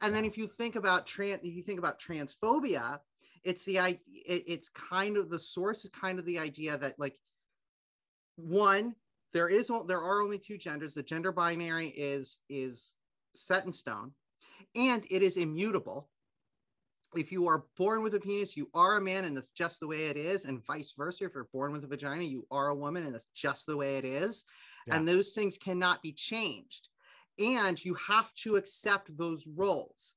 And then if you think about trans, if you think about transphobia, it's the i it, it's kind of the source is kind of the idea that like one there is there are only two genders. The gender binary is is set in stone and it is immutable. If you are born with a penis you are a man and that's just the way it is and vice versa. If you're born with a vagina you are a woman and that's just the way it is. Yeah. and those things cannot be changed and you have to accept those roles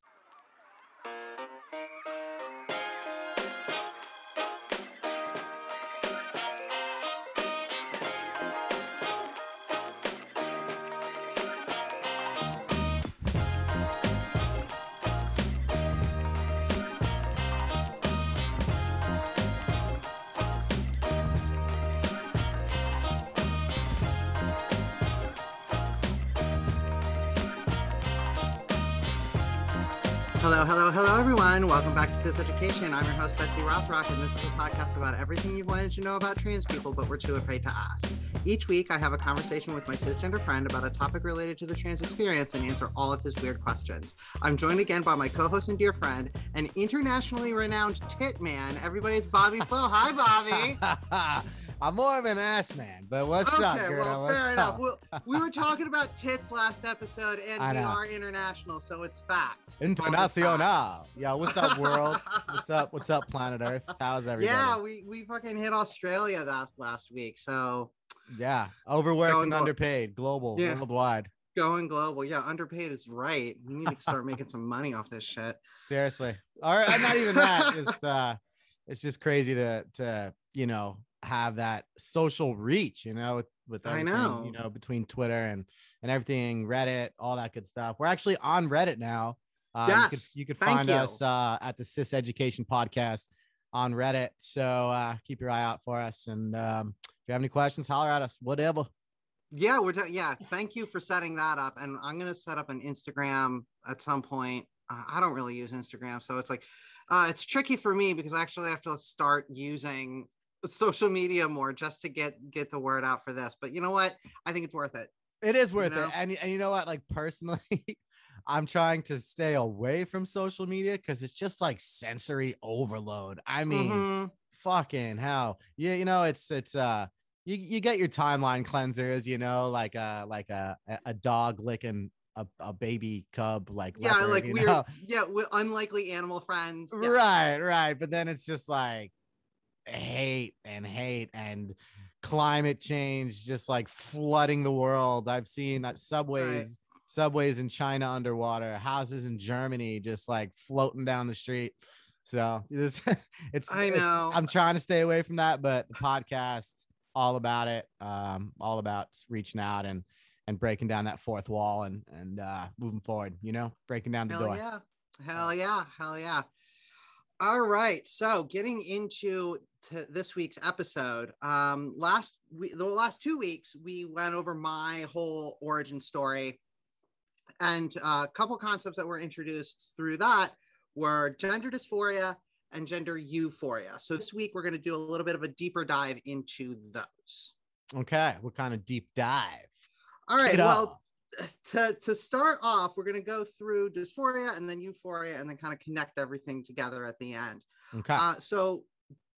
To Cis Education. I'm your host, Betsy Rothrock, and this is a podcast about everything you've wanted to know about trans people, but we're too afraid to ask. Each week, I have a conversation with my cisgender friend about a topic related to the trans experience and answer all of his weird questions. I'm joined again by my co host and dear friend, an internationally renowned tit man. Everybody's Bobby Flo. Hi, Bobby. I'm more of an ass man, but what's up, okay, girl? well, What's fair up? enough. Well, we were talking about tits last episode, and I we know. are international, so it's facts. It's all Internacional. Yeah, what's up, world? what's up? What's up, planet Earth? How's everybody? Yeah, we we fucking hit Australia last last week. So Yeah, overworked Going and underpaid, global, Yeah. worldwide. going global. Yeah, underpaid is right. We need to start making some money off this shit. Seriously, or uh, not even that. Just uh, it's just crazy to to you know have that social reach. You know, with, I know. you know between Twitter and and everything, Reddit, all that good stuff. We're actually on Reddit now. Uh, you could, Yes, you could find you. us uh, at the Cis Education Podcast on Reddit. So uh, keep your eye out for us. And um, if you have any questions, holler at us. Whatever. Yeah, we're ta- yeah. Thank you for setting that up, and I'm gonna set up an Instagram at some point. Uh, I don't really use Instagram, so it's like uh, it's tricky for me because I actually have to start using social media more just to get get the word out for this. But you know what? I think it's worth it. It is worth know? it. And, and you know what? Like personally, I'm trying to stay away from social media because it's just like sensory overload. I mean, Mhm. fucking hell. Yeah, you know, it's it's uh you, you get your timeline cleansers, you know, like uh like a a- a dog licking a, a baby cub like yeah, leopard, like you weird. know? Yeah, with unlikely animal friends. Yeah. Right, right. But then it's just like hate and hate and climate change just like flooding the world. I've seen uh, subways, subways in China underwater, houses in Germany just like floating down the street. So it's, it's, I it's- know. I'm trying to stay away from that, but the podcast all about it, um, all about reaching out and and breaking down that fourth wall and and uh, moving forward. You know, breaking down the Hell door. yeah. Hell yeah. Hell yeah. All right. So getting into to this week's episode. Um, last we the last two weeks we went over my whole origin story. And uh, a couple concepts that were introduced through that were gender dysphoria and gender euphoria. So this week we're going to do a little bit of a deeper dive into those. Okay, what kind of deep dive? All right. It Well. To, to start off, we're going to go through dysphoria and then euphoria and then kind of connect everything together at the end. okay, Uh, so,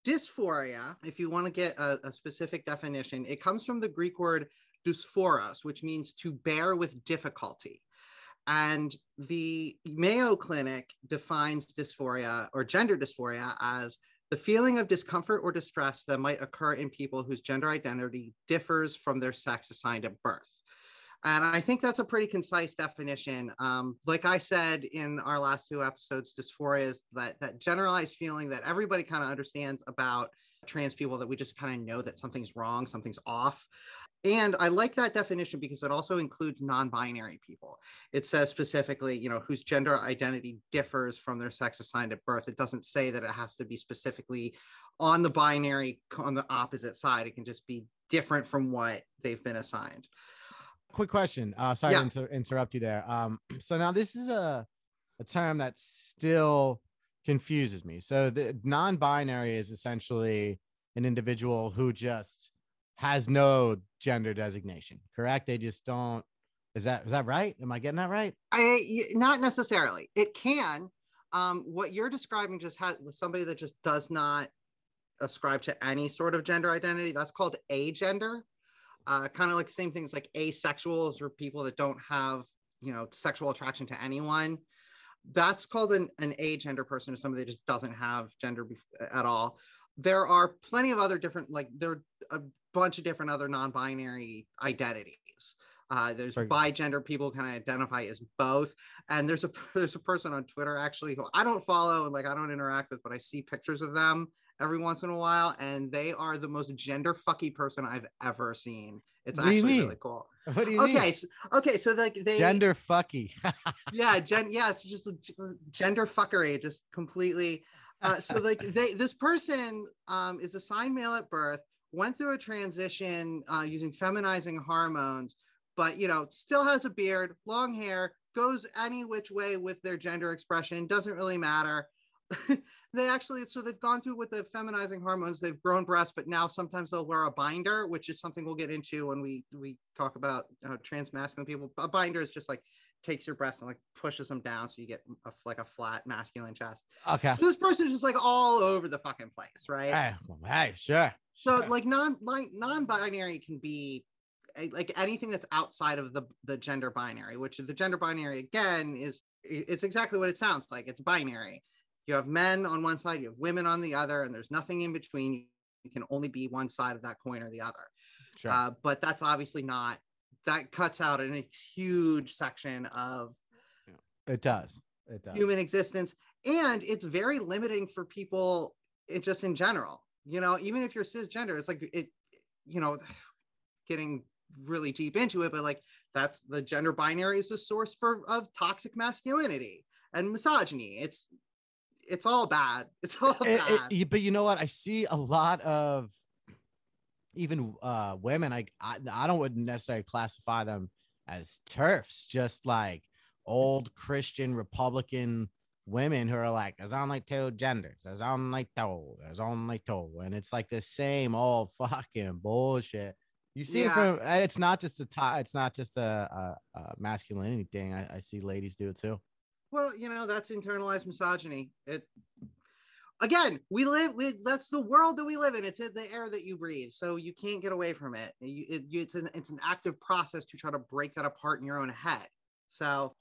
dysphoria, if you want to get a, a specific definition, it comes from the Greek word dysphoros, which means to bear with difficulty. And the Mayo Clinic defines dysphoria or gender dysphoria as the feeling of discomfort or distress that might occur in people whose gender identity differs from their sex assigned at birth. And I think that's a pretty concise definition. Um, like I said in our last two episodes, dysphoria is that, that generalized feeling that everybody kind of understands about trans people that we just kind of know that something's wrong, something's off. And I like that definition because it also includes non-binary people. It says specifically, you know, whose gender identity differs from their sex assigned at birth. It doesn't say that it has to be specifically on the binary on the opposite side. It can just be different from what they've been assigned. Quick question. Uh, sorry yeah. to inter- interrupt you there. Um, so now this is a a term that still confuses me. So the non-binary is essentially an individual who just has no gender designation, correct? They just don't Is that is that right? Am I getting that right? I not necessarily. It can. Um, what you're describing just has somebody that just does not ascribe to any sort of gender identity. That's called agender. Uh, kind of like same things like asexuals or people that don't have you know sexual attraction to anyone. That's called an, an agender person or somebody that just doesn't have gender at all. There are plenty of other different like there are a bunch of different other non-binary identities. Uh, there's Sorry. bi-gender people can identify as both, and there's a there's a person on Twitter actually who I don't follow and like I don't interact with, but I see pictures of them every once in a while, and they are the most gender fucky person I've ever seen. It's what actually really cool. What do you okay, mean? So, okay, so like they gender fucky. yeah, gen yes, just gender fuckery, just completely. Uh, so like they this person um, is assigned male at birth, went through a transition uh, using feminizing hormones, but you know still has a beard, long hair, goes any which way with their gender expression, doesn't really matter. they actually so they've gone through with the feminizing hormones they've grown breasts but now sometimes they'll wear a binder which is something we'll get into when we we talk about uh, trans masculine people. A binder is just like takes your breasts and like pushes them down so you get a, like a flat masculine chest. Okay. So this person is just like all over the fucking place right? Hey, hey sure so like non like non-binary can be like anything that's outside of the the gender binary which the gender binary again is it's exactly what it sounds like. It's binary you have men on one side, you have women on the other, and there's nothing in between. You can only be one side of that coin or the other. Sure. Uh, but that's obviously not, that cuts out a huge section of it does. It does. Human existence. And it's very limiting for people it just in general. You know, even if you're cisgender, it's like it, you know, getting really deep into it, but like that's the gender binary is a source for of toxic masculinity and misogyny. It's it's all bad. It's all bad. It, it, but you know what? I see a lot of even uh, women. I, I I don't would necessarily classify them as TERFs. just like old Christian Republican women who are like, there's only two genders, there's only two, there's only two, and it's like the same old fucking bullshit. You see yeah. it from. It's not just a. tie. It's not just a, a, a masculinity thing. I, I see ladies do it too. Well, you know, that's internalized misogyny. It again, we live we that's the world that we live in. It's the air that you breathe. So you can't get away from it. You, it it's an it's an active process to try to break that apart in your own head. So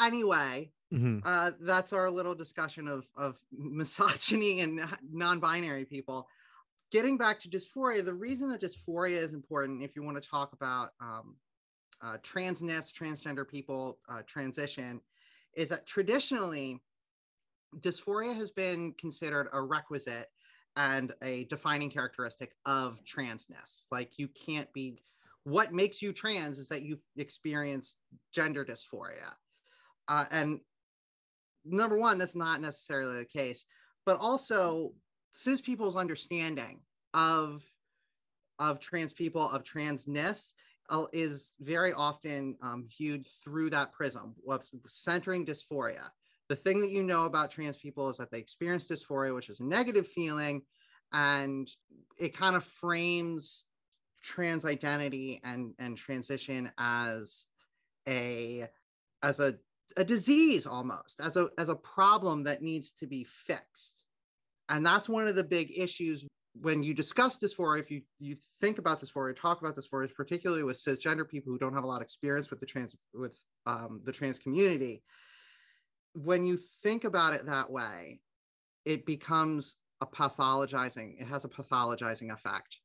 anyway, mm-hmm. uh, that's our little discussion of of misogyny and non-binary people. Getting back to dysphoria, the reason that dysphoria is important, if you want to talk about um, uh, transness, transgender people, uh, transition, is that traditionally dysphoria has been considered a requisite and a defining characteristic of transness. Like you can't be what makes you trans is that you've experienced gender dysphoria. Uh, and number one, that's not necessarily the case, but also cis people's understanding of of trans people of transness is very often um, viewed through that prism of centering dysphoria. The thing that you know about trans people is that they experience dysphoria, which is a negative feeling, and it kind of frames trans identity and and transition as a as a a disease almost as a as a problem that needs to be fixed and that's one of the big issues when you discuss dysphoria, if you you think about dysphoria, talk about dysphoria, particularly with cisgender people who don't have a lot of experience with the trans with um, the trans community, when you think about it that way, it becomes a pathologizing. It has a pathologizing effect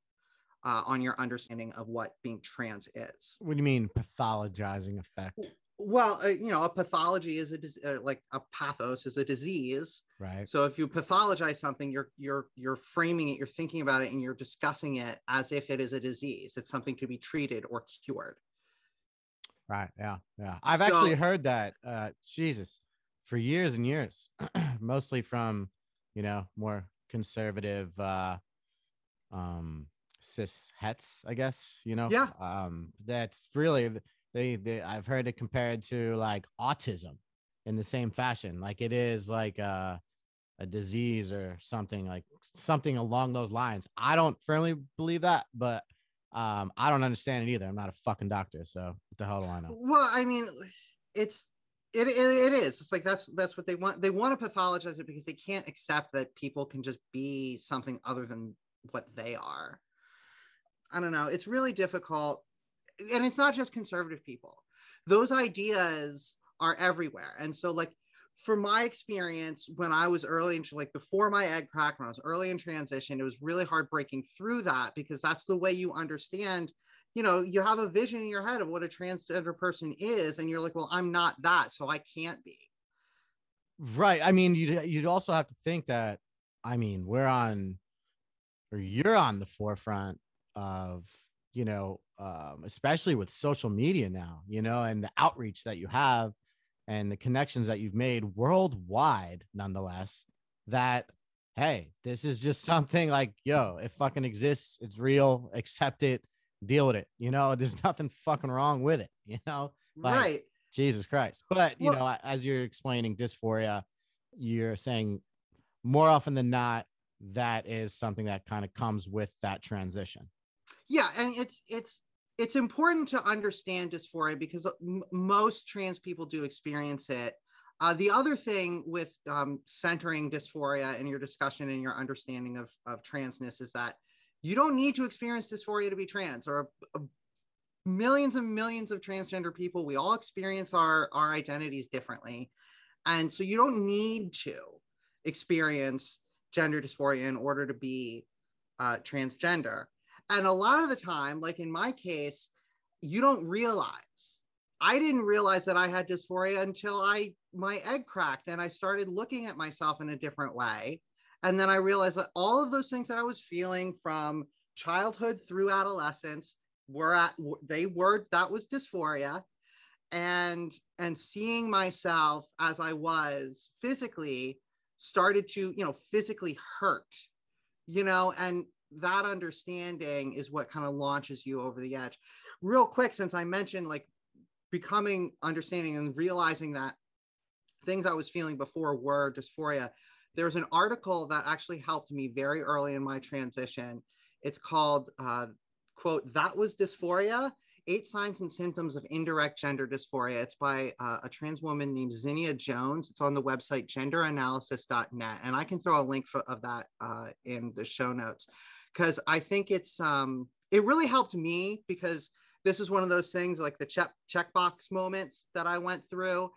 uh, on your understanding of what being trans is. What do you mean pathologizing effect? Well uh, you know a pathology is a uh, like a pathos is a disease. Right. So if you pathologize something you're you're you're framing it you're thinking about it and you're discussing it as if it is a disease. It's something to be treated or cured. Right. Yeah. Yeah. I've so, actually heard that uh jesus for years and years mostly from you know more conservative uh um cis hets i guess you know yeah. um that's really they, they I've heard it compared to like autism in the same fashion. Like it is like a, a disease or something like something along those lines. I don't firmly believe that, but Um, I don't understand it either. I'm not a fucking doctor, so what the hell do I know? Well, I mean, it's it, it, it is. It's like that's that's what they want. They want to pathologize it because they can't accept that people can just be something other than what they are. I don't know. It's really difficult, and it's not just conservative people. Those ideas are everywhere, and so like for my experience when I was early into like before my egg crack, when I was early in transition, it was really hard breaking through that because that's the way you understand you know, you have a vision in your head of what a transgender person is, and you're like, well, I'm not that, so I can't be. Right. I mean, you'd you'd also have to think that, I mean, we're on, or you're on the forefront of, you know, um, especially with social media now, you know, and the outreach that you have, and the connections that you've made worldwide, nonetheless. That hey, this is just something like, yo, it fucking exists. It's real. Accept it deal with it. You know, there's nothing fucking wrong with it. You know, like, right? Jesus Christ. But you well, know, as you're explaining dysphoria, you're saying more often than not that is something that kind of comes with that transition. Yeah, and it's it's it's important to understand dysphoria because m- most trans people do experience it. Uh, the other thing with um, centering dysphoria in your discussion and your understanding of, of transness is that you don't need to experience dysphoria to be trans. Or uh, millions and millions of transgender people. We all experience our our identities differently. And so you don't need to experience gender dysphoria in order to be uh, transgender and a lot of the time like in my case you don't realize. I didn't realize that i had dysphoria until i my egg cracked and i started looking at myself in a different way. And then I realized that all of those things that I was feeling from childhood through adolescence were at they were that was dysphoria. And and seeing myself as I was physically started to, you know, physically hurt, you know, and that understanding is what kind of launches you over the edge. Real quick, since I mentioned like becoming understanding and realizing that things I was feeling before were dysphoria, there's an article that actually helped me very early in my transition. It's called, uh, quote, That Was Dysphoria Eight Signs and Symptoms of Indirect Gender Dysphoria. It's by uh, a trans woman named Zinnia Jones. It's on the website genderanalysis.net. And I can throw a link for, of that uh, in the show notes because I think it's, um, it really helped me because this is one of those things like the check checkbox moments that I went through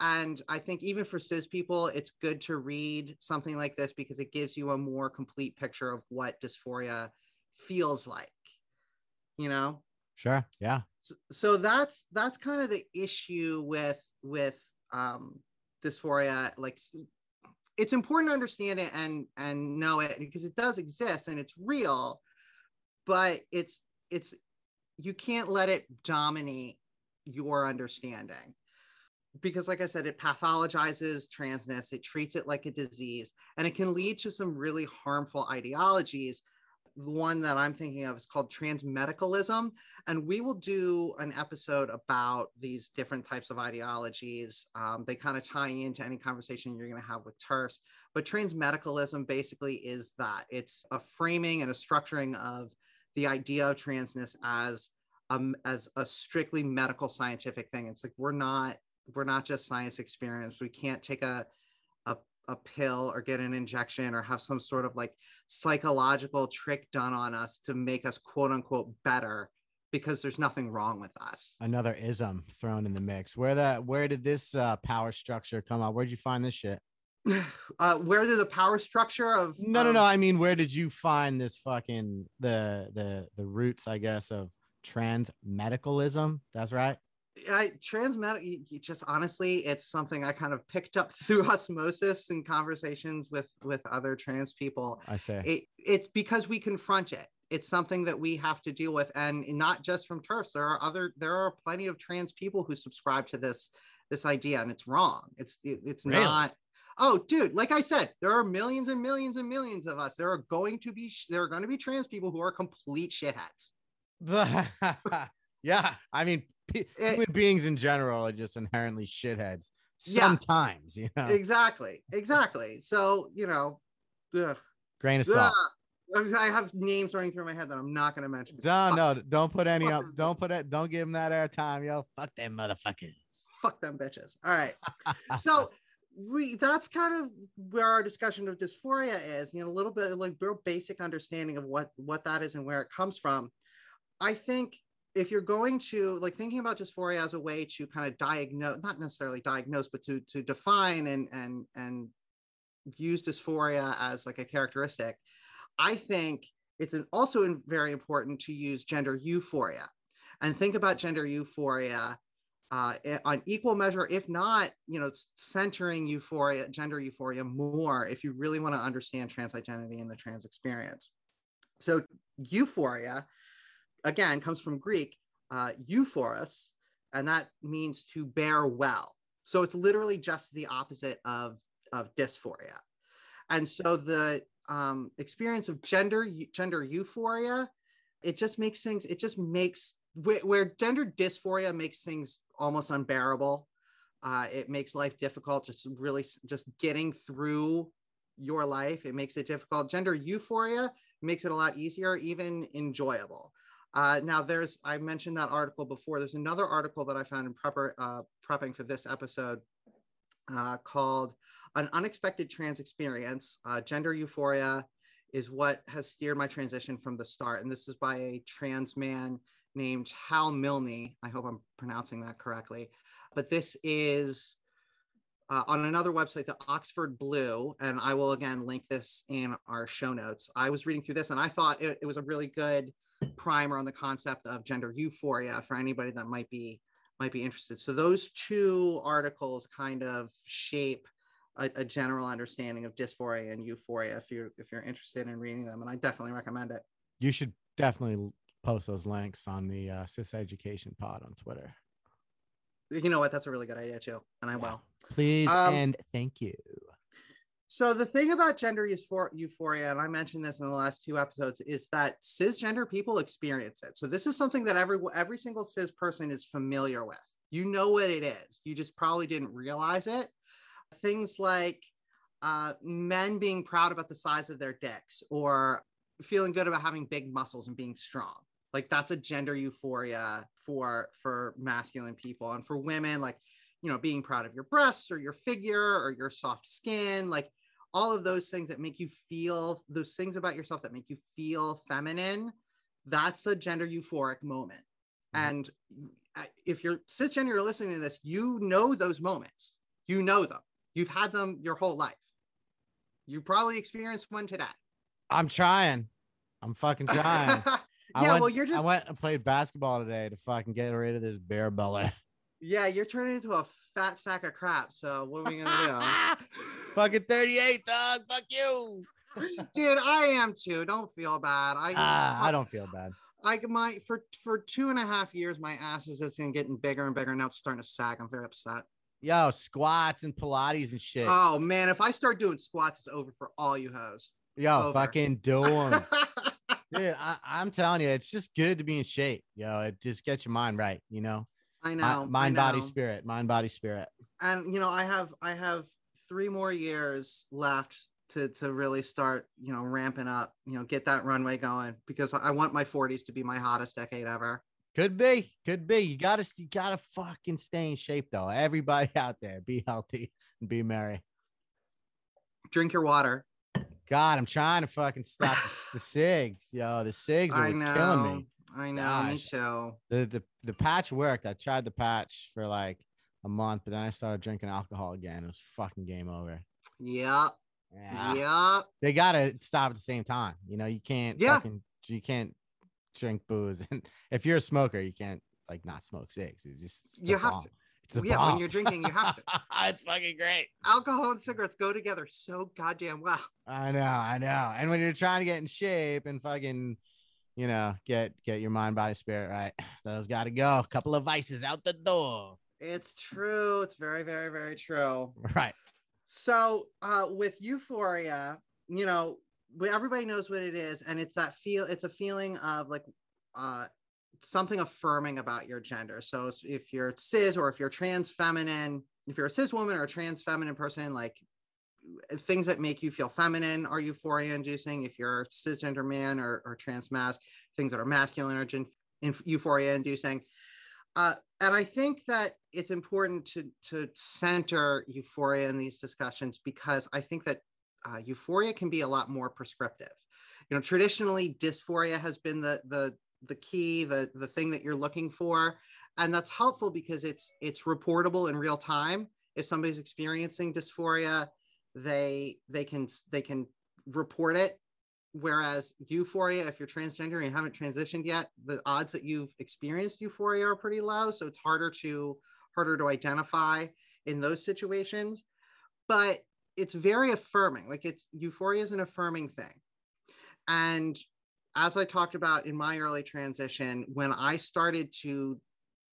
and i think even for cis people it's good to read something like this because it gives you a more complete picture of what dysphoria feels like you know sure yeah. So, so that's that's kind of the issue with with um dysphoria like it's important to understand it and and know it because it does exist and it's real but it's it's you can't let it dominate your understanding because like i said it pathologizes transness it treats it like a disease and it can lead to some really harmful ideologies one that i'm thinking of is called transmedicalism and we will do an episode about these different types of ideologies um, they kind of tie into any conversation you're going to have with TERFs but transmedicalism basically is that it's a framing and a structuring of the idea of transness as um, as a strictly medical scientific thing. It's like we're not we're not just science experiments. We can't take a, a, pill or get an injection or have some sort of like psychological trick done on us to make us quote unquote better because there's nothing wrong with us. Another ism thrown in the mix. Where that where did this uh, power structure come out? Where'd you find this shit? Uh, where did the power structure of no no no I mean where did you find this fucking the the the roots I guess of trans medicalism? That's right. I transmet just honestly, it's something I kind of picked up through osmosis in conversations with with other trans people. I say it, it's because we confront it. It's something that we have to deal with, and not just from TERFs. There are other, there are plenty of trans people who subscribe to this this idea, and it's wrong. It's it, it's really? not. Oh, dude, like I said, there are millions and millions and millions of us. There are going to be there are going to be trans people who are complete shitheads. yeah, I mean, it, eh, eh, human beings in general are just inherently shitheads sometimes yeah, you know exactly exactly so you know ugh, grain of salt I have names running through my head that I'm not going to mention. No, Fuck- no, don't put any up. Don't put it. Don't give them that airtime, yo. Fuck them motherfuckers. Fuck them bitches. All right. so we that's kind of where our discussion of dysphoria is you know a little bit like real basic understanding of what what that is and where it comes from i think if you're going to like thinking about dysphoria as a way to kind of diagnose not necessarily diagnose but to to define and and and use dysphoria as like a characteristic i think it's an, also in- very important to use gender euphoria and think about gender euphoria uh, on equal measure, if not, you know, centering euphoria, gender euphoria more, if you really want to understand trans identity and the trans experience. So euphoria, again, comes from Greek, uh, euphoros, and that means to bear well. So it's literally just the opposite of, of dysphoria. And so the um, experience of gender gender euphoria, it just makes things, it just makes where, where gender dysphoria makes things almost unbearable. Uh, it makes life difficult, just really just getting through your life. It makes it difficult. Gender euphoria makes it a lot easier, even enjoyable. Uh, now, there's, I mentioned that article before. There's another article that I found in prepper, uh, prepping for this episode uh, called An Unexpected Trans Experience. Uh, Gender Euphoria is what has steered my transition from the start. And this is by a trans man named Hal Milne. I hope I'm pronouncing that correctly. But this is uh, on another website, the Oxford Blue, and I will again link this in our show notes. I was reading through this and I thought it, it was a really good primer on the concept of gender euphoria for anybody that might be might be interested. So those two articles kind of shape a, a general understanding of dysphoria and euphoria if you're if you're interested in reading them, and I definitely recommend it. You should definitely post those links on the uh, Cis Education Pod on Twitter. You know what? That's a really good idea too, and I Yeah. will. Please Um, and thank you. So the thing about gender euphoria, and I mentioned this in the last two episodes, is that cisgender people experience it. So this is something that every every single cis person is familiar with. You know what it is. You just probably didn't realize it. Things like uh, men being proud about the size of their dicks, or feeling good about having big muscles and being strong. Like that's a gender euphoria for for masculine people, and for women, like you know, being proud of your breasts or your figure or your soft skin, like all of those things that make you feel those things about yourself that make you feel feminine that's a gender euphoric moment Mhm. and if you're cisgender you're listening to this you know those moments you know them you've had them your whole life you probably experienced one today I'm trying. I'm fucking trying. yeah I went, well you're just. I went and played basketball today to fucking get rid of this bear belly. yeah you're turning into a fat sack of crap so what are we gonna fucking 38, dog. Fuck you. dude i am too don't feel bad i Ah, I don't feel bad. I my for for two and a half years, my ass is just been getting bigger and bigger. Now it's starting to sag. I'm very upset. Yo, squats and Pilates and shit. Oh man, if I start doing squats, it's over for all you hoes. Yo, over. fucking do 'em. Dude, I, I'm telling you, it's just good to be in shape. Yo, it just gets your mind right. You know, I know. mind, I body, spirit, mind, body, spirit. And you know, I have I have three more years left to to really start, you know, ramping up. You know, get that runway going because I want my 40s to be my hottest decade ever. Could be, could be. You gotta, you gotta fucking stay in shape though. Everybody out there, be healthy and be merry. Drink your water. God, I'm trying to fucking stop the, the cigs. Yo, the cigs are what's killing me. I know. Gosh. Me too. The, the the patch worked. I tried the patch for like a month, but then I started drinking alcohol again. It was fucking game over. Yeah. Yep. They gotta stop at the same time. You know, you can't Yeah. fucking you can't drink booze. And if you're a smoker, you can't like not smoke cigs. It's just You have bomb. to. It's the Yeah, when you're drinking, you have to. it's fucking great. Alcohol and cigarettes go together so goddamn well. I know, I know. And when you're trying to get in shape and fucking, you know, get get your mind, body, spirit right, those got to go. A couple of vices out the door. It's true. It's very, very, very true. Right. So, uh, with euphoria, you know, everybody knows what it is, and it's that feel. It's a feeling of like uh, something affirming about your gender. So, if you're cis or if you're trans feminine, if you're a cis woman or a trans feminine person, like things that make you feel feminine are euphoria inducing if you're cisgender man or, or trans masc things that are masculine are euphoria inducing uh, and i think that it's important to to center euphoria in these discussions because i think that uh, euphoria can be a lot more prescriptive. You know traditionally dysphoria has been the the the key the the thing that you're looking for. And that's helpful because it's it's reportable in real time. If somebody's experiencing dysphoria they they can they can report it whereas euphoria if you're transgender and you haven't transitioned yet the odds that you've experienced euphoria are pretty low so it's harder to harder to identify in those situations. But it's very affirming like it's euphoria is an affirming thing. And as i talked about in my early transition when i started to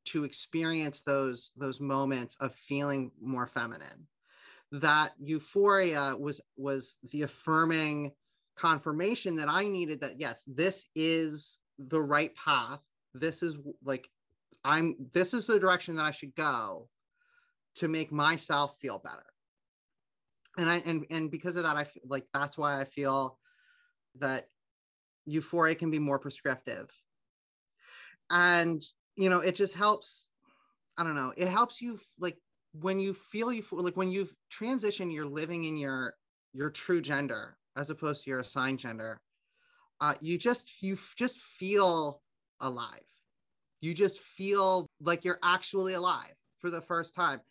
to experience those those moments of feeling more feminine that euphoria was was the affirming confirmation that i needed that yes this is the right path. This is like i'm this is the direction that i should go to make myself feel better. And i and and because of that i feel like that's why i feel that euphoria can be more prescriptive. And you know it just helps i don't know it helps you like when you feel you like when you've transitioned you're living in your your true gender as opposed to your assigned gender uh, you just you just feel alive. You just feel like you're actually alive for the first time.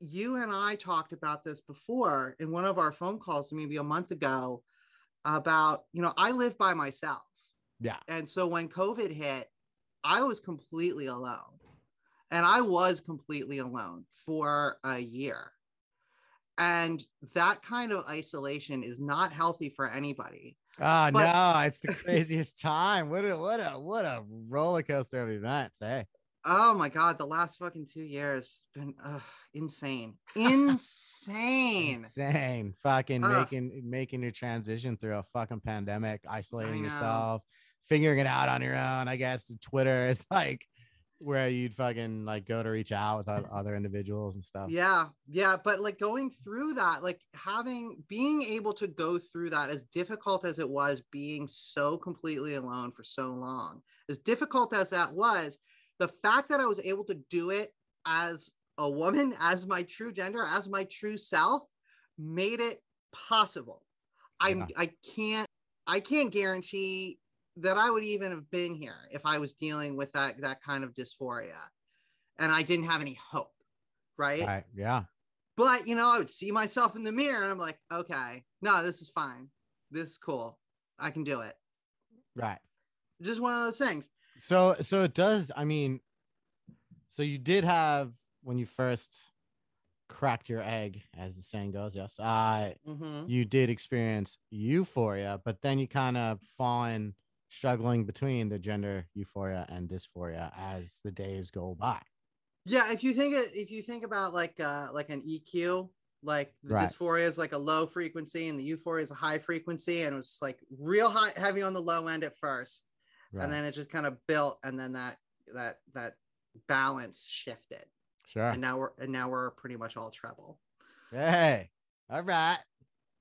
You and i talked about this before in one of our phone calls maybe a month ago about you know i live by myself. Yeah. And so when covid hit i was completely alone. And I was completely alone for a year. And that kind of isolation is not healthy for anybody. Oh but, no, it's the craziest time. What a what a what a roller coaster of events, hey. Oh my god, the last fucking two years been uh, insane, insane, insane. Fucking uh, making making your transition through a fucking pandemic, isolating yourself, figuring it out on your own. I guess Twitter is like where you'd fucking like go to reach out with other individuals and stuff. Yeah. Yeah. But like going through that, like having being able to go through that as difficult as it was being so completely alone for so long, as difficult as that was, the fact that I was able to do it as a woman, as my true gender, as my true self made it possible. I'm. I can't I can't guarantee that I would even have been here if I was dealing with that that kind of dysphoria and I didn't have any hope, right? right? Yeah. But you know, I would see myself in the mirror and I'm like, okay, no, this is fine. This is cool. I can do it. Right. Just one of those things. So so it does, I mean, so you did have when you first cracked your egg, as the saying goes, yes. Uh mm-hmm. you did experience euphoria, but then you kind of fallen struggling between the gender euphoria and dysphoria as the days go by. Yeah, if you think if you think about like uh like an EQ, like the right. dysphoria is like a low frequency and the euphoria is a high frequency, and it was like real high heavy on the low end at first, right. and then it just kind of built, and then that that that balance shifted. Sure. And now we're and now we're pretty much all treble. Hey, all right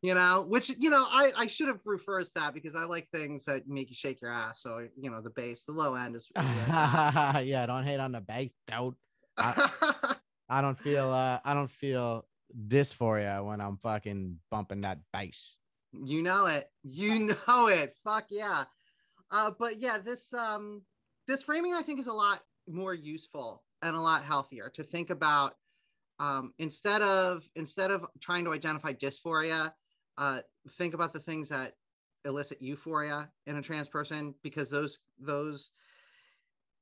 you know, which you know, I I should have reversed that because I like things that make you shake your ass. So you know, the bass, the low end is. yeah, don't hate on the bass, don't. I, I don't feel uh I don't feel dysphoria when I'm fucking bumping that bass. You know it. You know it. Fuck yeah. Uh, but yeah, this um this framing I think is a lot more useful and a lot healthier to think about um, instead of instead of trying to identify dysphoria uh, think about the things that elicit euphoria in a trans person because those those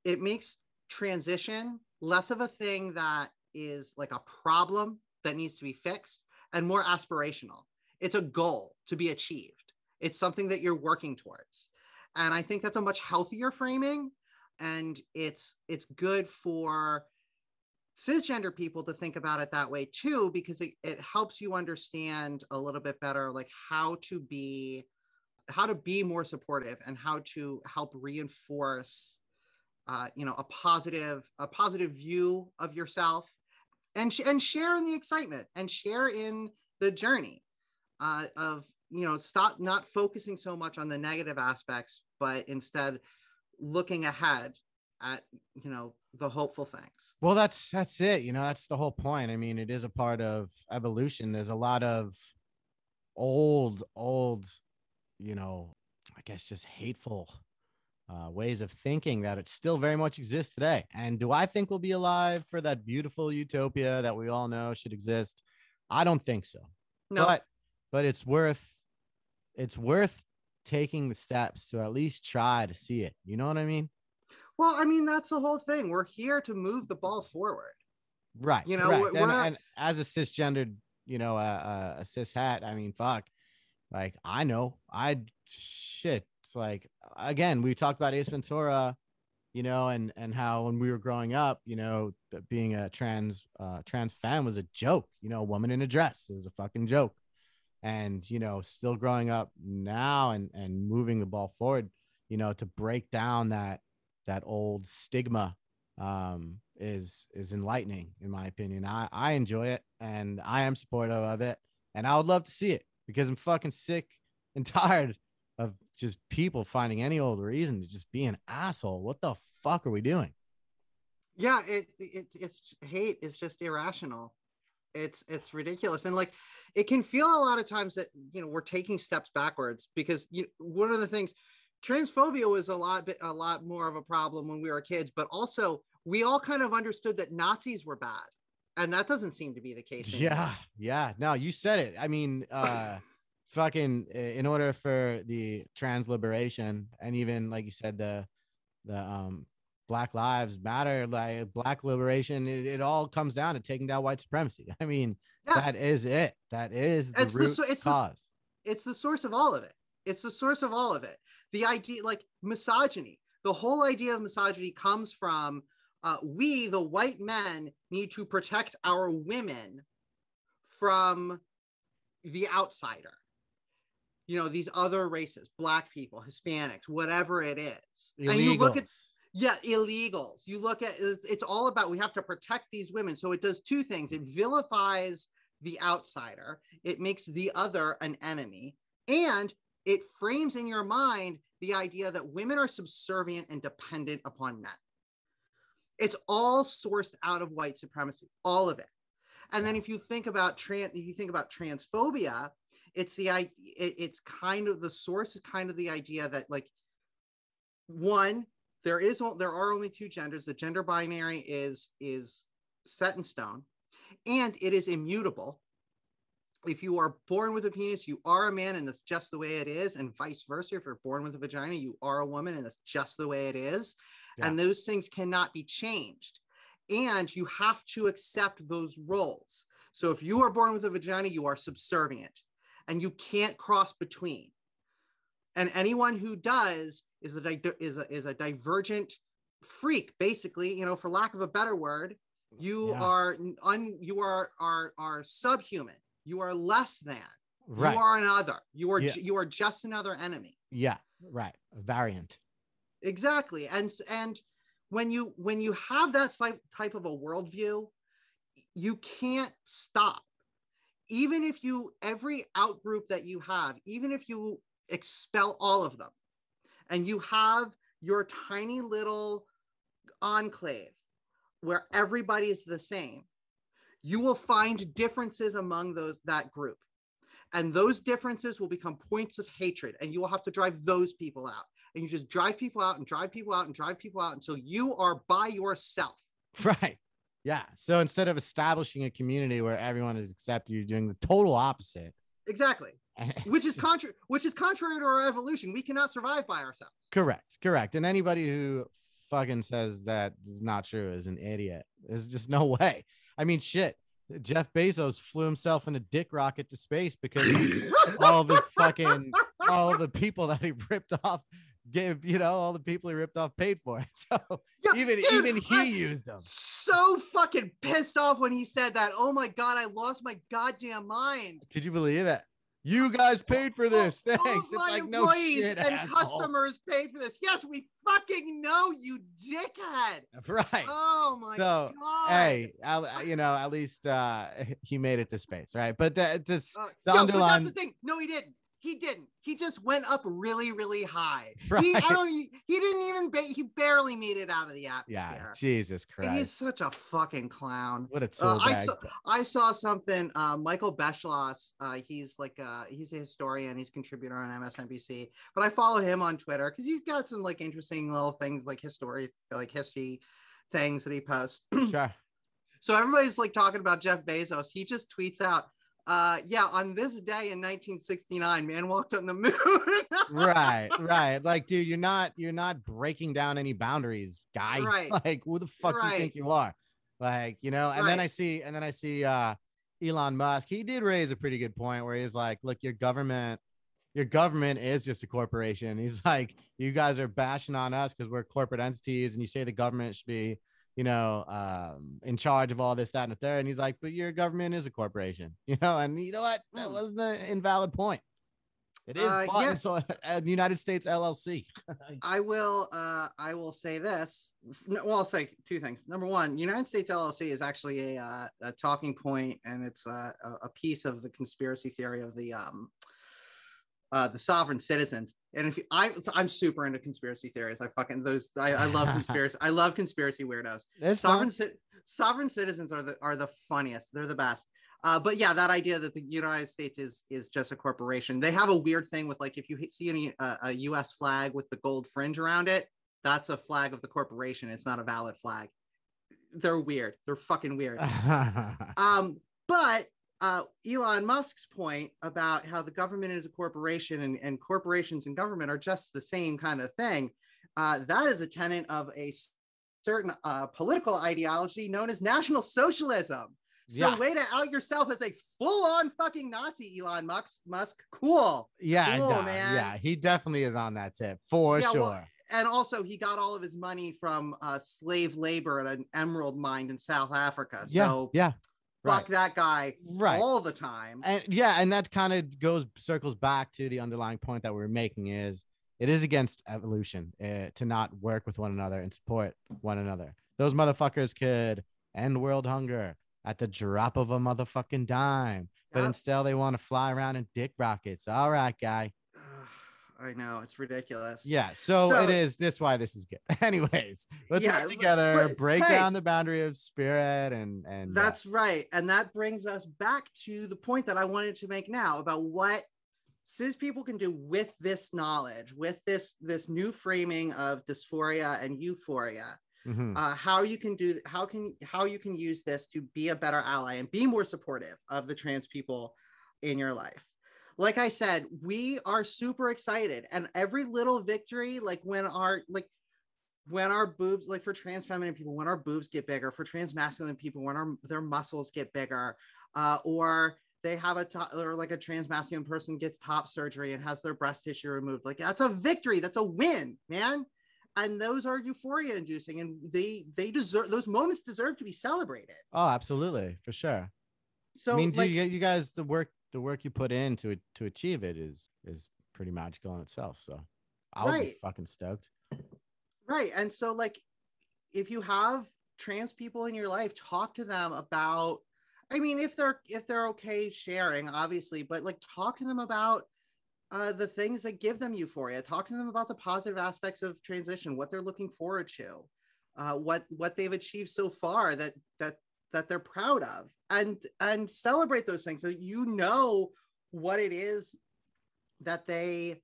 it makes transition less of a thing that is like a problem that needs to be fixed and more aspirational. It's a goal to be achieved. It's something that you're working towards. And i think that's a much healthier framing and it's it's good for cisgender people to think about it that way too because it, it helps you understand a little bit better like how to be how to be more supportive and how to help reinforce uh, you know a positive a positive view of yourself and sh- and share in the excitement and share in the journey uh, of you know stop not focusing so much on the negative aspects but instead looking ahead at you know the hopeful things well that's that's it you know that's the whole point i mean it is a part of evolution there's a lot of old old you know i guess just hateful uh, ways of thinking that it still very much exists today and do i think we'll be alive for that beautiful utopia that we all know should exist i don't think so no. but but it's worth it's worth taking the steps to at least try to see it. You know what I mean? Well, I mean, that's the whole thing. We're here to move the ball forward. Right. You know, we're, and, not... and, as a cisgendered, you know, uh, a cis hat, I mean, fuck, like I know I shit. Like, again, we talked about Ace Ventura, you know, and, and how when we were growing up, you know, being a trans, uh, trans fan was a joke, you know, a woman in a dress. It was a fucking joke and you know still growing up now and and moving the ball forward you know to break down that that old stigma um is is enlightening in my opinion. I i enjoy it and i am supportive of it and i would love to see it because i'm fucking sick and tired of just people finding any old reason to just be an asshole. What the fuck are we doing? Yeah it, it it's hate is just irrational. It's it's ridiculous and like it can feel a lot of times that you know we're taking steps backwards because you one of the things transphobia was a lot a lot more of a problem when we were kids but also we all kind of understood that nazis were bad and that doesn't seem to be the case anymore. yeah yeah no you said it i mean uh fucking in order for the trans liberation and even like you said the the um Black Lives Matter, like Black liberation, it, it all comes down to taking down white supremacy. I mean, yes. that is it. That is the it's root the, it's cause. The, it's the source of all of it. It's the source of all of it. The idea, like misogyny, the whole idea of misogyny comes from uh, we, the white men, need to protect our women from the outsider. You know these other races black people hispanics whatever it is. Illegals. and you look at yeah illegals. You look at it's, it's all about we have to protect these women. So it does two things. It vilifies the outsider. It makes the other an enemy. And it frames in your mind the idea that women are subservient and dependent upon men it's all sourced out of white supremacy all of it and then if you think about trans if you think about transphobia it's the it, it's kind of the source is kind of the idea that like one there is there are only two genders. The gender binary is is set in stone, and it is immutable. If you are born with a penis, you are a man, and that's just the way it is, and vice versa. If you're born with a vagina, you are a woman, and that's just the way it is. Yeah. And those things cannot be changed. And you have to accept those roles. So if you are born with a vagina, you are subservient, and you can't cross between. And anyone who does is a is a is a divergent freak basically you know for lack of a better word you yeah. are un you are are are subhuman you are less than. Right. you are another. You are yeah. you are just another enemy. Yeah right. A variant. Exactly. And and when you when you have that type of a worldview you can't stop. Even if you every outgroup that you have even if you expel all of them and you have your tiny little enclave where everybody is the same you will find differences among those that group. And those differences will become points of hatred and you will have to drive those people out. And you just drive people out and drive people out and drive people out until you are by yourself. Right. Yeah. So instead of establishing a community where everyone is accepted you're doing the total opposite. Exactly. Which is contrary which is contrary to our evolution. We cannot survive by ourselves. Correct. Correct. And anybody who fucking says that is not true is an idiot. There's just no way i mean shit jeff bezos flew himself in a dick rocket to space because all of his fucking all of the people that he ripped off gave you know all the people he ripped off paid for it. So yeah, even dude, even he I'm used them so fucking pissed off when he said that. Oh my god i lost my goddamn mind. Could you believe it You guys paid for this. Thanks. all It's my like no employees shit, and asshole. customers paid for this. Yes, we fucking know you, dickhead. Right. Oh my So, god. hey, at, you know, at least uh he made it to space, right? But that just Uh, underline- that's the thing. No, he didn't. He didn't. He just went up really, really high. He, I don't. He, he didn't even. Ba- he barely made it out of the atmosphere. yeah. Jesus And Christ. He's such a fucking clown. What a Uh, tool I bag. saw I saw something. Uh, Michael Beschloss. Uh, he's like uh, he's a historian. He's a contributor on MSNBC. But I follow him on Twitter because he's got some like interesting little things like history, like history things that he posts. Sure. So everybody's like talking about Jeff Bezos. He just tweets out, uh, yeah, on this day in 1969, man walked on the moon. right, right. Like, dude, you're not you're not breaking down any boundaries, guy. Right. Like, who the fuck do you think you are? Like, you know, and then I see, and then I see uh Elon Musk. He did raise a pretty good point where he's like, look, your government, your government is just a corporation. He's like, you guys are bashing on us because we're corporate entities, and you say the government should be, you know, um, in charge of all this, that, and the third. And he's like, but your government is a corporation, you know, and you know what? That Hmm. wasn't an invalid point. It is Uh, bought yeah. sold at United States LLC. I will uh I will say this. Well, I'll say two things. Number one, United States LLC is actually a uh, a talking point, and it's uh, a, a piece of the conspiracy theory of the um uh the sovereign citizens. And if you, I so I'm super into conspiracy theories. I fucking those I, I love conspiracy. I love conspiracy weirdos. It's sovereign sovereign citizens are the are the funniest. They're the best. Uh, but yeah, that idea that the United States is is just a corporation. They have a weird thing with like if you see any uh, a U.S. flag with the gold fringe around it, that's a flag of the corporation. It's not a valid flag. They're weird. They're fucking weird. Um, but uh, Elon Musk's point about how the government is a corporation and, and corporations and government are just the same kind of thing, uh, that is a tenet of a certain uh, political ideology known as National Socialism. So, Yeah. way to out yourself as a full-on fucking Nazi, Elon Musk. Musk, cool. yeah, Cool, man. yeah, he definitely is on that tip for Yeah, sure. well, And also, he got all of his money from uh, slave labor at an emerald mine in South Africa. yeah, So, yeah, fuck right, that guy right. all the time. and yeah, and that kind of goes circles back to the underlying point that we're making is it is against evolution uh, to not work with one another and support one another. Those motherfuckers could end world hunger at the drop of a motherfucking dime, but Yep. instead they want to fly around in dick rockets. All right, guy. I know it's ridiculous. Yeah, so, So- it is. That's why this is good. Anyways, let's Yeah, work together, but, break hey. down the boundary of spirit, and and uh, that's right. And that brings us back to the point that I wanted to make now about what cis people can do with this knowledge, with this this new framing of dysphoria and euphoria. Mhm. Uh, how you can do how can how you can use this to be a better ally and be more supportive of the trans people in your life. Like I said, we are super excited, and every little victory, like when our like when our boobs, like for trans feminine people, when our boobs get bigger, for trans masculine people, when our their muscles get bigger, uh, or they have a top, or like a trans masculine person gets top surgery and has their breast tissue removed, like that's a victory, that's a win, man. And those are euphoria inducing, and they they deserve those moments deserve to be celebrated. Oh, absolutely, for sure. So I mean, do like, you, you guys the work the work you put in to to achieve it is is pretty magical in itself. So I'll be fucking stoked. Right. And so, like, if you have trans people in your life, talk to them about, I mean, if they're if they're okay sharing, obviously, but like talk to them about uh, the things that give them euphoria. Talk to them about the positive aspects of transition, what they're looking forward to, uh, what what they've achieved so far that that that they're proud of, and and celebrate those things. So you know what it is that they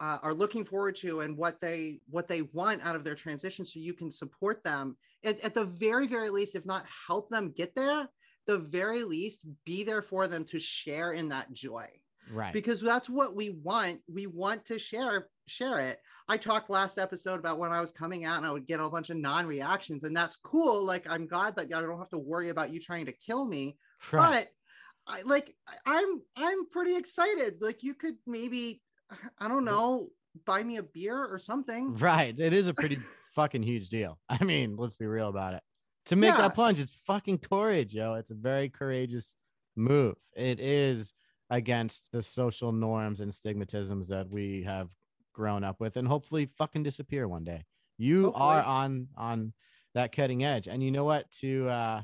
uh, are looking forward to and what they what they want out of their transition so you can support them. At, at the very very least if not help them get there the very least be there for them to share in that joy. Right. because that's what we want. We want to share share it i talked last episode about when i was coming out and i would get a bunch of non-reactions and that's cool like i'm glad that i don't have to worry about you trying to kill me right. but I like I'm I'm pretty excited. Like you could maybe I don't know buy me a beer or something. right. It is a pretty fucking huge deal. I mean, let's be real about it. To make Yeah. that plunge, it's fucking courage, yo. It's a very courageous move. It is against the social norms and stigmatisms that we have grown up with and hopefully fucking disappear one day. You Hopefully. are on on that cutting edge. And you know what? To uh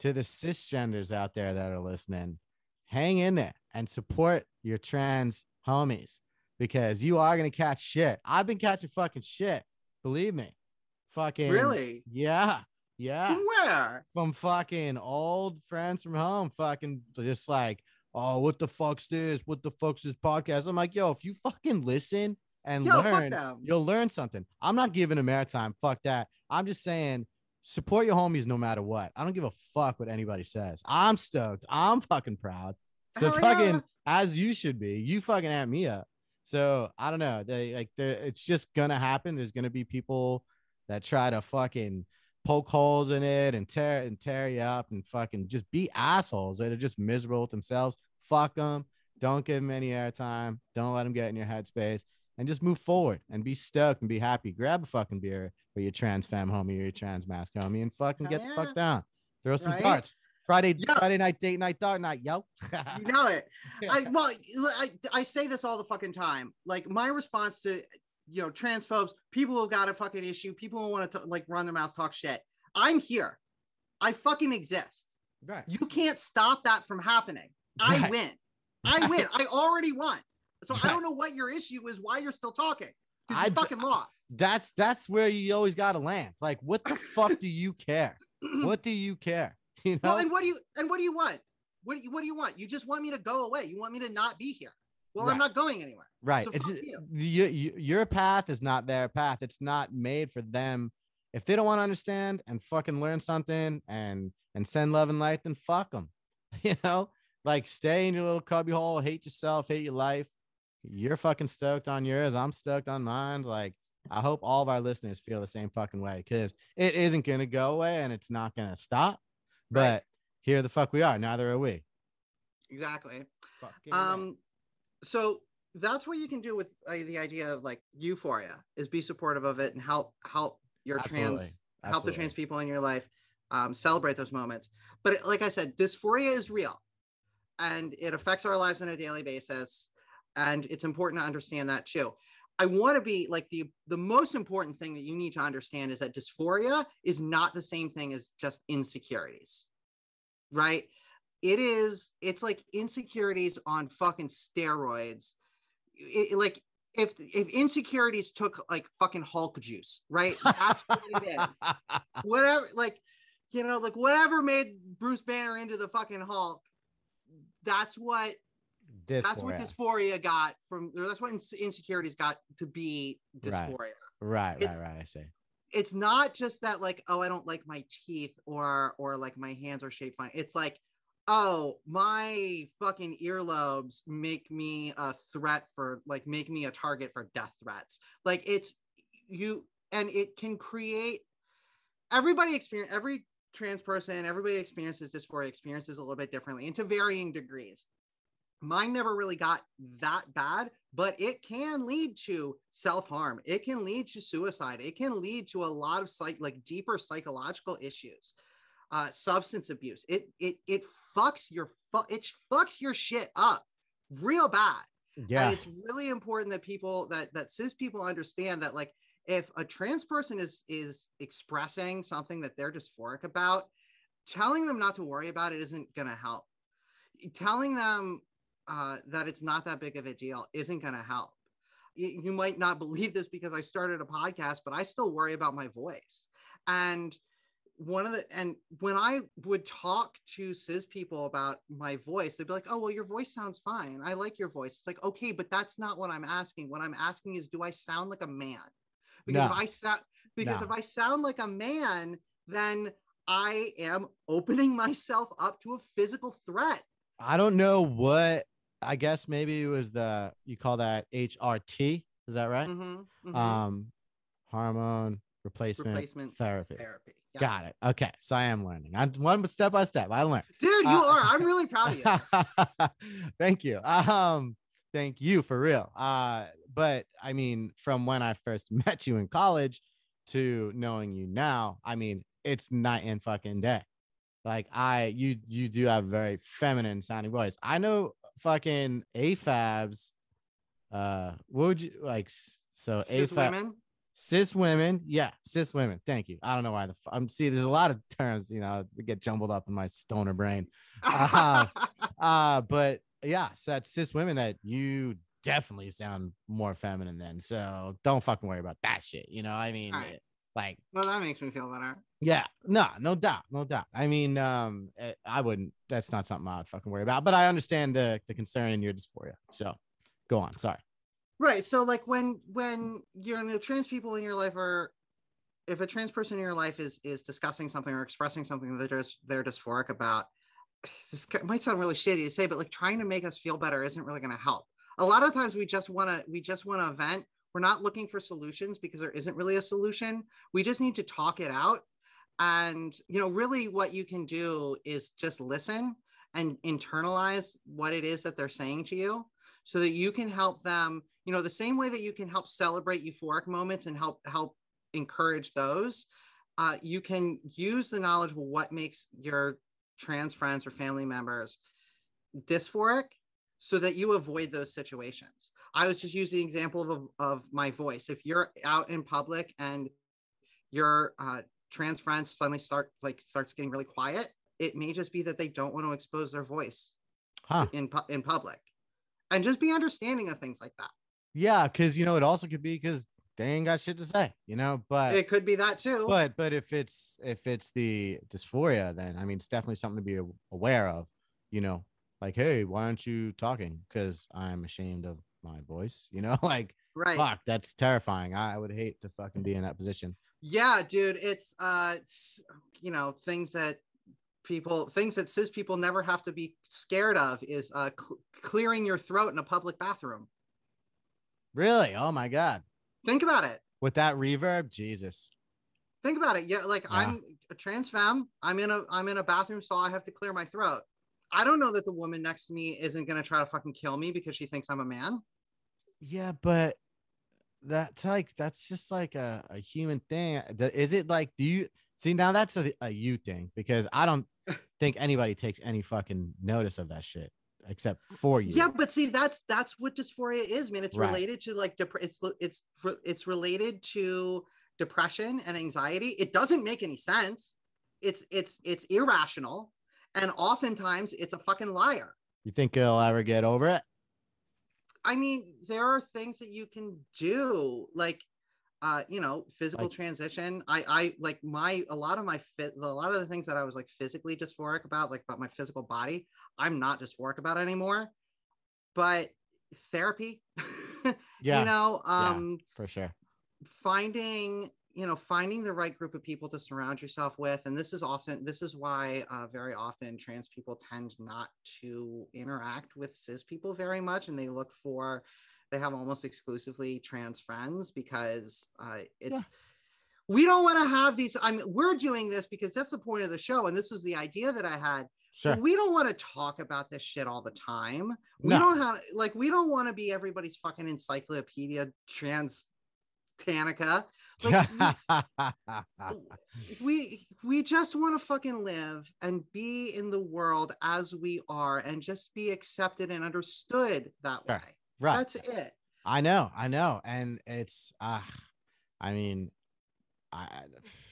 to the cisgenders out there that are listening, hang in there and support your trans homies because you are gonna catch shit. I've been catching fucking shit. Believe me. Fucking Really? Yeah. Yeah From where? from fucking old friends from home, fucking just like, oh, what the fuck's this? What the fuck's this podcast? I'm like, yo, if you fucking listen and Yo, learn, you'll learn something. I'm not giving them airtime. Fuck that. I'm just saying, support your homies no matter what. I don't give a fuck what anybody says. I'm stoked. I'm fucking proud. So Hell fucking yeah. as you should be. You fucking at me up. So I don't know. They like it's just gonna happen. There's gonna be people that try to fucking poke holes in it and tear and tear you up and fucking just be assholes that are just miserable with themselves. Fuck them. Don't give them any airtime. Don't let them get in your headspace and just move forward and be stoked and be happy. Grab a fucking beer for your trans femme homie or your trans mask homie and fucking get the yeah. fuck down. Throw some Right? darts. Friday, Yeah. Friday night, date night, dart night, yo. You know it. I well, I, I say this all the fucking time. Like my response to you know transphobes, people who've got a fucking issue, people who want to like run their mouths, talk shit. I'm here. I fucking exist. right. You can't stop that from happening. I win. I win. I already won. So I don't know what your issue is. Why you're still talking. I fucking lost. That's that's where you always gotta land. Like, what the fuck do you care? What do you care? You know? Well, and what do you and what do you want? What do you what do you want? You just want me to go away. You want me to not be here. Well, I'm not going anywhere. right. so it's you. you. you- your path is not their path. It's not made for them. If they don't want to understand and fucking learn something and and send love and light, then fuck them. You know, like stay in your little cubby hole, hate yourself, hate your life. You're fucking stoked on yours. I'm stoked on mine. Like, I hope all of our listeners feel the same fucking way because it isn't gonna go away and it's not gonna stop. But Right. here the fuck we are. Neither are we. Exactly. Fucking. Um, so that's what you can do with uh, the idea of like euphoria is be supportive of it and help help your Absolutely. trans help the trans people in your life um, celebrate those moments. But it- like I said, dysphoria is real, and it affects our lives on a daily basis, and it's important to understand that too. I want to be like the the most important thing that you need to understand is that dysphoria is not the same thing as just insecurities, right? It is. It's like insecurities on fucking steroids. It- it- like if if insecurities took like fucking Hulk juice, right? That's what it is whatever like you know like whatever made bruce banner into the fucking hulk that's what that's what Dysphoria. dysphoria got from or that's what ins- insecurities got to be Right. dysphoria Right, it- right, right. I see. it's not just that like oh i don't like my teeth or or like my hands are shaped fine it's like oh my fucking earlobes make me a threat for like make me a target for death threats like it's you and it can create everybody experience every trans person everybody experiences dysphoria experiences a little bit differently and to varying degrees mine never really got that bad but it can lead to self-harm. It can lead to suicide. It can lead to a lot of psych like deeper psychological issues uh substance abuse. It it it fucks your fu- it fucks your shit up real bad. Yeah. and it's really important that people that that cis people understand that like if a trans person is is expressing something that they're dysphoric about telling them not to worry about it isn't going to help. Telling them uh, that it's not that big of a deal isn't going to help you, you might not believe this because i started a podcast but i still worry about my voice and one of the and when I would talk to cis people about my voice, they'd be like, "Oh, well, your voice sounds fine. I like your voice." It's like, okay, but that's not what I'm asking. What I'm asking is, do I sound like a man? Because No. if I sound because No. if I sound like a man, then I am opening myself up to a physical threat. I don't know what. I guess maybe it was the you call that HRT. Is that right? Mhm, mhm. Um, hormone replacement, Replacement therapy. Therapy. Yeah. Got it. Okay, so I am learning. I'm one step by step. I learned. Dude, you Uh, are. I'm really proud of you. thank you. Um, thank you for real. Uh, but I mean, from when I first met you in college to knowing you now, I mean, it's night and fucking day. Like I, you, you do have a very feminine sounding voice. I know fucking AFABs, uh, what would you like? So Cis AFAB, women. cis women, yeah, cis women. Thank you. I don't know why the f- I'm see. There's a lot of terms, you know, that get jumbled up in my stoner brain. Uh-huh. Uh, but yeah, so that's cis women that you definitely sound more feminine than. So don't fucking worry about that shit. You know, I mean, right. Like, well, that makes me feel better. yeah, no, no doubt, no doubt. I mean, um, eh, I wouldn't. That's not something I'd fucking worry about. But I understand the the concern in your dysphoria. So, go on. Sorry. Right. So like when when you're the trans people in your life are if a trans person in your life is is discussing something or expressing something that they're, they're dysphoric about, this might sound really shitty to say, but like trying to make us feel better isn't really going to help. A lot of times we just want to we just want to vent. We're not looking for solutions because there isn't really a solution. We just need to talk it out. And you know, really what you can do is just listen and internalize what it is that they're saying to you so that you can help them you know the same way that you can help celebrate euphoric moments and help help encourage those uh, you can use the knowledge of what makes your trans friends or family members dysphoric so that you avoid those situations i was just using the example of, of my voice if you're out in public and your uh, trans friends suddenly start like starts getting really quiet it may just be that they don't want to expose their voice Huh? in pu- in public and just be understanding of things like that Yeah, because you know it also could be because they ain't got shit to say. You know, but it could be that too but but if it's if it's the dysphoria, then I mean it's definitely something to be aware of. You know, like hey, why aren't you talking? Because I'm ashamed of my voice. You know, like right fuck, that's terrifying. I, would hate to fucking be in that position. yeah dude it's uh it's, you know things that people things that cis people never have to be scared of is uh cl- clearing your throat in a public bathroom Really? Oh my god. think about it With that reverb, Jesus. think about it yeah like Yeah. i'm a trans femme i'm in a i'm in a bathroom stall i have to clear my throat i don't know that the woman next to me isn't to try to fucking kill me because she thinks i'm a man Yeah, but that's like that's just like a, a human thing. Is it like do you see now that's a, a you thing because I don't think anybody takes any fucking notice of that shit except for you. Yeah, but see, that's that's what dysphoria is, man. It's Right. related to like dep- it's it's it's related to depression and anxiety. It doesn't make any sense. It's it's it's irrational, and oftentimes it's a fucking liar. You think you'll ever get over it? I mean, there are things that you can do, like uh, you know, physical Like- transition. I I like my a lot of my fit a lot of the things that I was like physically dysphoric about, like about my physical body, I'm not dysphoric about anymore. But therapy, Yeah, you know, yeah. um for sure. finding you know finding the right group of people to surround yourself with and this is often this is why uh, very often trans people tend not to interact with cis people very much and they look for they have almost exclusively trans friends because uh, it's Yeah. we don't want to have these i mean we're doing this because that's the point of the show and this was the idea that i had Sure. we don't want to talk about this shit all the time we No. don't have like we don't want to be everybody's fucking encyclopedia trans tanica like we we just want to fucking live and be in the world as we are and just be accepted and understood that Sure. way right. that's it I know, I know, and it's uh I mean, I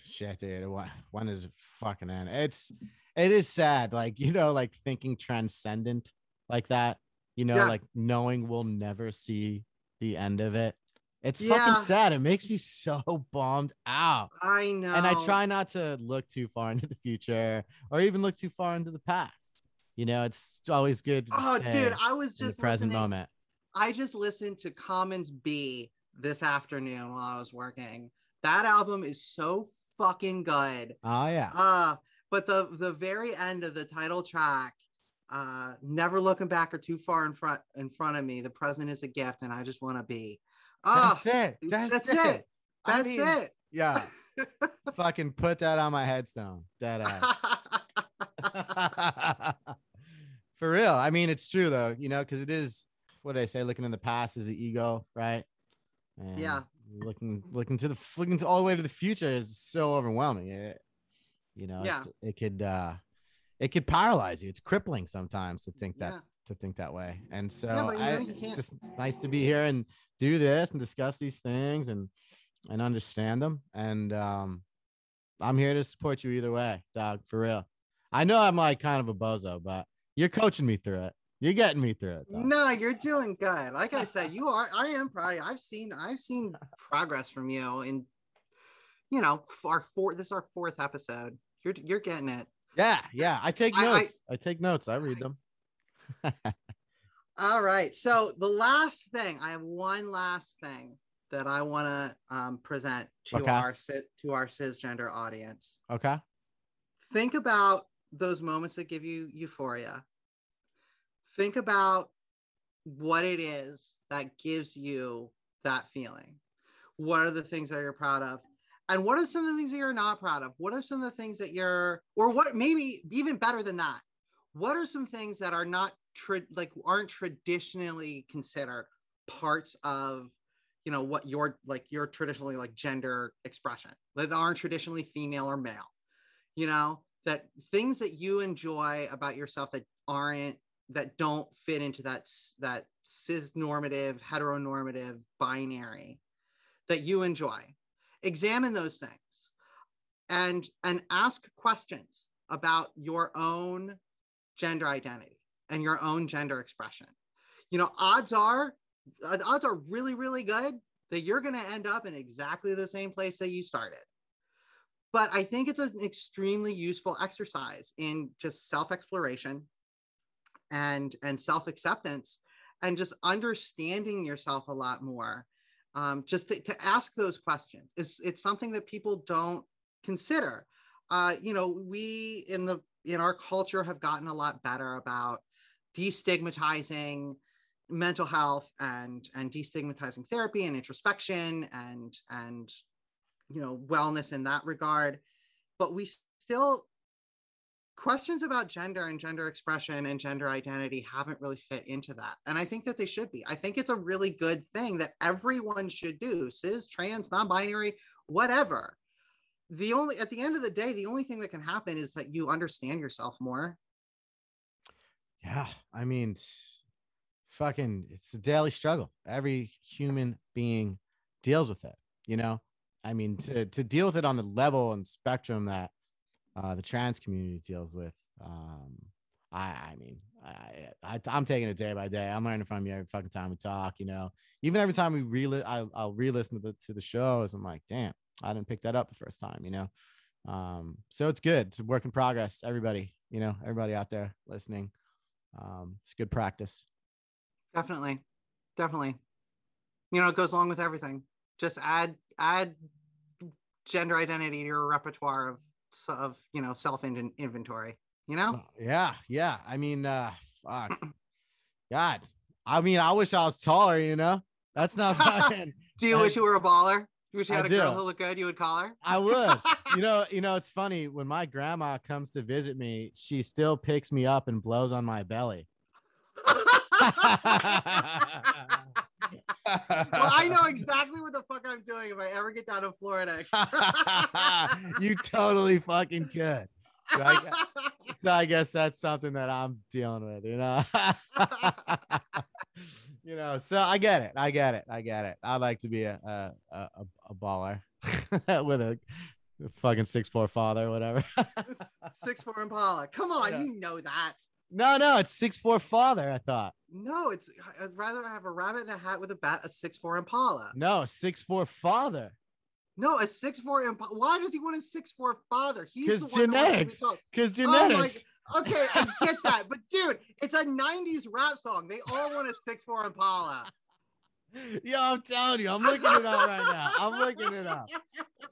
shit, dude. When, when is it fucking end? It's it is sad, like you know, like thinking transcendent like that. You know, Yeah. like knowing we'll never see the end of it. It's Yeah. fucking sad. It makes me so bummed out. i know And I try not to look too far into the future or even look too far into the past. You know, it's always good. To oh dude i was just present moment. I just listened to Common's Be this afternoon while I was working. That album is so fucking good. Oh yeah. Uh, but the the very end of the title track, uh, never looking back or too far in front in front of me. The present is a gift, and I just want to be. Oh, That's it. That's, that's it. it. I that's mean, it. Yeah. Fucking put that on my headstone. Dead ass. For real. I mean, it's true though, you know, because it is what I say, looking in the past is the ego, right? And Yeah. Looking looking to the looking to all the way to the future is so overwhelming. It, you know, Yeah. it could uh it could paralyze you. It's crippling sometimes to think that yeah. To think that way. And so you I, know, it's just nice to be here and do this and discuss these things and and understand them. And um, I'm here to support you either way, dog, for real. I know I'm like kind of a bozo, but you're coaching me through it. You're getting me through it. dog. No, you're doing good. Like I said, you are. I am proud. I've seen. I've seen progress from you, and you know, our four. This is our fourth episode. You're you're getting it. Yeah, yeah. I take I- I- notes. I, take notes. I read them. All right. So the last thing, I have one last thing that I want to um, present to Okay. our to our cisgender audience. Okay. Think about those moments that give you euphoria. Think about what it is that gives you that feeling. What are the things that you're proud of? And what are some of the things that you're not proud of? What are some of the things that you're, or what maybe even better than that? What are some things that are not tra- like aren't traditionally considered parts of, you know, what your like your traditionally like gender expression that aren't traditionally female or male? You know, that things that you enjoy about yourself that aren't that don't fit into that that cis normative heteronormative binary that you enjoy examine those things and and ask questions about your own gender identity and your own gender expression. You know odds are uh, odds are really really good that you're going to end up in exactly the same place that you started. But i think it's an extremely useful exercise in just self exploration and and self acceptance and just understanding yourself a lot more um, just to, to ask those questions. It's it's something that people don't consider. Uh, you know we in the in our culture have gotten a lot better about destigmatizing mental health and and destigmatizing therapy and introspection and and you know wellness in that regard. But we still questions about gender and gender expression and gender identity haven't really fit into that. And i think that they should be. I think it's a really good thing that everyone should do cis trans non-binary whatever the only at the end of the day the only thing that can happen is that you understand yourself more Yeah, I mean, fucking, it's a daily struggle. Every human being deals with it. You know, I mean, to to deal with it on the level and spectrum that uh, the trans community deals with. Um, I, I mean, I, I, I'm taking it day by day. I'm learning from you every fucking time we talk. You know, even every time we re I, I'll re-listen to the to the shows. I'm like, damn, I didn't pick that up the first time. You know, um, so it's good. It's a work in progress. Everybody, you know, everybody out there listening um, it's good practice. definitely definitely you know it goes along with everything just add add gender identity to your repertoire of of you know self inventory you know Uh, Yeah, yeah. I mean, uh, fuck, God. I mean, I wish I was taller. You know, that's not fucking. do you I- wish you were a baller you wish you I had a girl who looked good you would call her I would. you know, you know. It's funny when my grandma comes to visit me. She still picks me up and blows on my belly. well, I know exactly what the fuck I'm doing if I ever get down to Florida. you totally fucking could. So I, gu- so I guess that's something that I'm dealing with, you know. you know, so I get it. I get it. I get it. I like to be a a a, a baller with a fucking six four father, whatever. Six four Impala. Come on, Yeah. you know that. no, no, it's six four father. I thought No, it's I'd rather have a rabbit in a hat with a bat, a six four Impala. no six four father. No, a six four Impala. Why does he want a six four father? He's the one that wants to genetics. Because Oh my genetics. g- Okay, I get that, but dude, it's a '90s rap song. They all want a six four Impala. Yo, I'm telling you, I'm looking it up right now. I'm looking it up.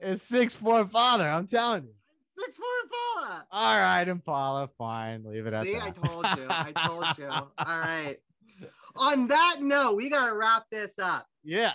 It's six four father. I'm telling you. Six four Impala. All right, Impala, fine. Leave it at See, that. I told you. I told you. All right. On that note, we got to wrap this up. yeah.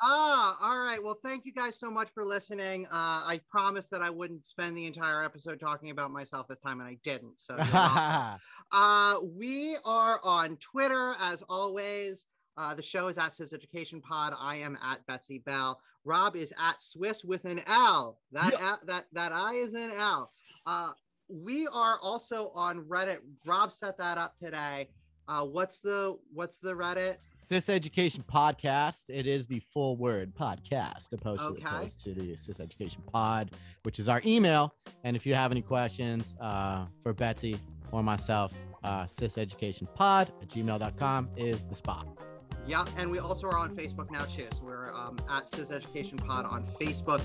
Ah, all right. Well, thank you guys so much for listening. Uh, I promised that I wouldn't spend the entire episode talking about myself this time, and I didn't. So, uh, we are on Twitter as always. Uh, the show is at Cis Education Pod. I am at Betsy Bell. Rob is at Swiss with an L. That L- that that I is an L. Uh, we are also on Reddit. Rob set that up today. Uh, what's the what's the Reddit? Cis Education Podcast. It is the full word podcast opposed, Okay. to, opposed to the Cis Education Pod, which is our email. And if you have any questions uh, for Betsy or myself, uh, Pod at gmail.com is the spot. Yeah, and we also are on Facebook now too. So we're um, at Cis Education Pod on Facebook.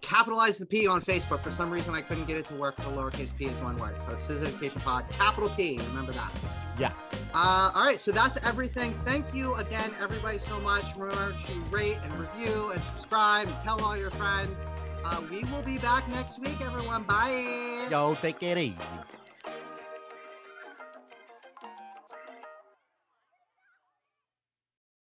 Capitalize the P on Facebook. For some reason, I couldn't get it to work. The lowercase p is one word. So it's Cis Education Pod, capital P. Remember that. Yeah. Uh, all right, so that's everything. Thank you again, everybody, so much. Remember to rate and review and subscribe and tell all your friends. Uh, we will be back next week, everyone. Bye. Yo, take it easy.